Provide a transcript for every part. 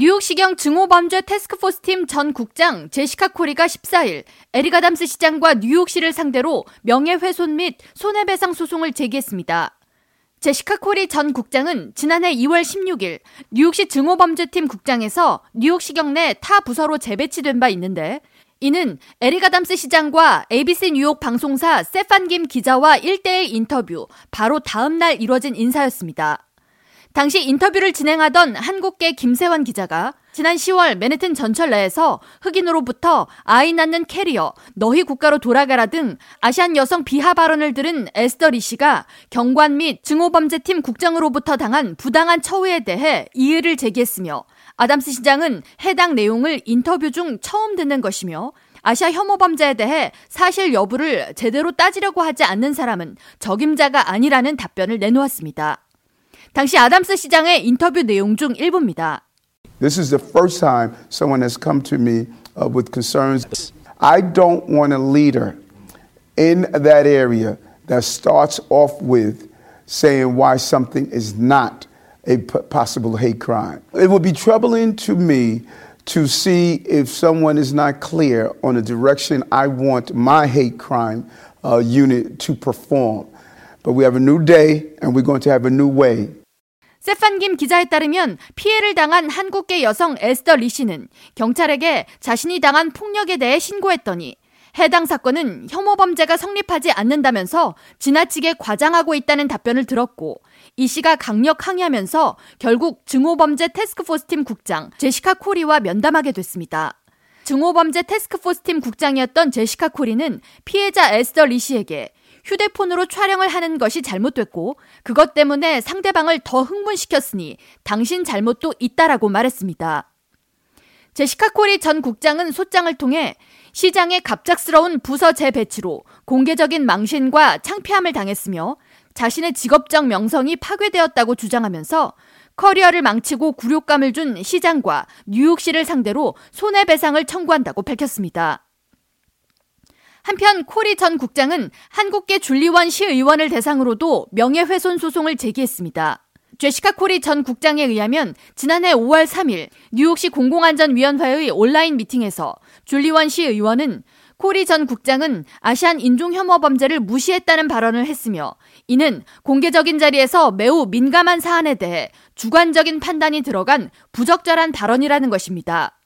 뉴욕시경 증오범죄 태스크포스 팀 전 국장 제시카 코리가 14일 에릭 아담스 시장과 뉴욕시를 상대로 명예훼손 및 손해배상 소송을 제기했습니다. 제시카 코리 전 국장은 지난해 2월 16일 뉴욕시 증오범죄팀 국장에서 뉴욕시경 내 타 부서로 재배치된 바 있는데 이는 에릭 아담스 시장과 ABC 뉴욕 방송사 세판 김 기자와 1대1 인터뷰 바로 다음 날 이뤄진 인사였습니다. 당시 인터뷰를 진행하던 한국계 김세판 기자가 지난 10월 맨해튼 전철 내에서 흑인으로부터 아이 낳는 캐리어, 너희 국가로 돌아가라 등 아시안 여성 비하 발언을 들은 에스더 리 씨가 경관 및 증오범죄팀 국장으로부터 당한 부당한 처우에 대해 이의를 제기했으며 아담스 시장은 해당 내용을 인터뷰 중 처음 듣는 것이며 아시아 혐오 범죄에 대해 사실 여부를 제대로 따지려고 하지 않는 사람은 적임자가 아니라는 답변을 내놓았습니다. 당시 아담스 시장의 인터뷰 내용 중 일부입니다. This is the first time someone has come to me uh, with concerns. I don't want a leader in that area that starts off with saying why something is not a possible hate crime. It would be troubling to me to see if someone is not clear on the direction I want my hate crime uh, unit to perform. But we have a new day and we're going to have a new way. 세판 김 기자에 따르면 피해를 당한 한국계 여성 에스더 리 씨는 경찰에게 자신이 당한 폭력에 대해 신고했더니 해당 사건은 혐오 범죄가 성립하지 않는다면서 지나치게 과장하고 있다는 답변을 들었고 이 씨가 강력 항의하면서 결국 증오범죄 테스크포스 팀 국장 제시카 코리와 면담하게 됐습니다. 증오범죄 테스크포스 팀 국장이었던 제시카 코리는 피해자 에스더 리 씨에게 휴대폰으로 촬영을 하는 것이 잘못됐고 그것 때문에 상대방을 더 흥분시켰으니 당신 잘못도 있다라고 말했습니다. 제시카 코리 전 국장은 소장을 통해 시장의 갑작스러운 부서 재배치로 공개적인 망신과 창피함을 당했으며 자신의 직업적 명성이 파괴되었다고 주장하면서 커리어를 망치고 굴욕감을 준 시장과 뉴욕시를 상대로 손해배상을 청구한다고 밝혔습니다. 한편 코리 전 국장은 한국계 줄리원 시의원을 대상으로도 명예훼손 소송을 제기했습니다. 제시카 코리 전 국장에 의하면 지난해 5월 3일 뉴욕시 공공안전위원회의 온라인 미팅에서 줄리원 시 의원은 코리 전 국장은 아시안 인종 혐오 범죄를 무시했다는 발언을 했으며 이는 공개적인 자리에서 매우 민감한 사안에 대해 주관적인 판단이 들어간 부적절한 발언이라는 것입니다.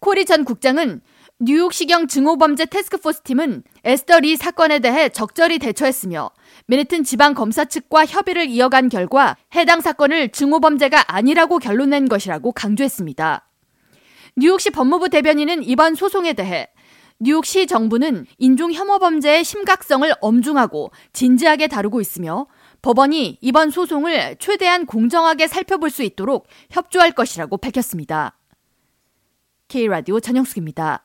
코리 전 국장은 뉴욕시경 증오범죄 태스크포스 팀은 에스더 리 사건에 대해 적절히 대처했으며 맨해튼 지방 검사 측과 협의를 이어간 결과 해당 사건을 증오범죄가 아니라고 결론낸 것이라고 강조했습니다. 뉴욕시 법무부 대변인은 이번 소송에 대해 뉴욕시 정부는 인종 혐오 범죄의 심각성을 엄중하고 진지하게 다루고 있으며 법원이 이번 소송을 최대한 공정하게 살펴볼 수 있도록 협조할 것이라고 밝혔습니다. K라디오 전영숙입니다.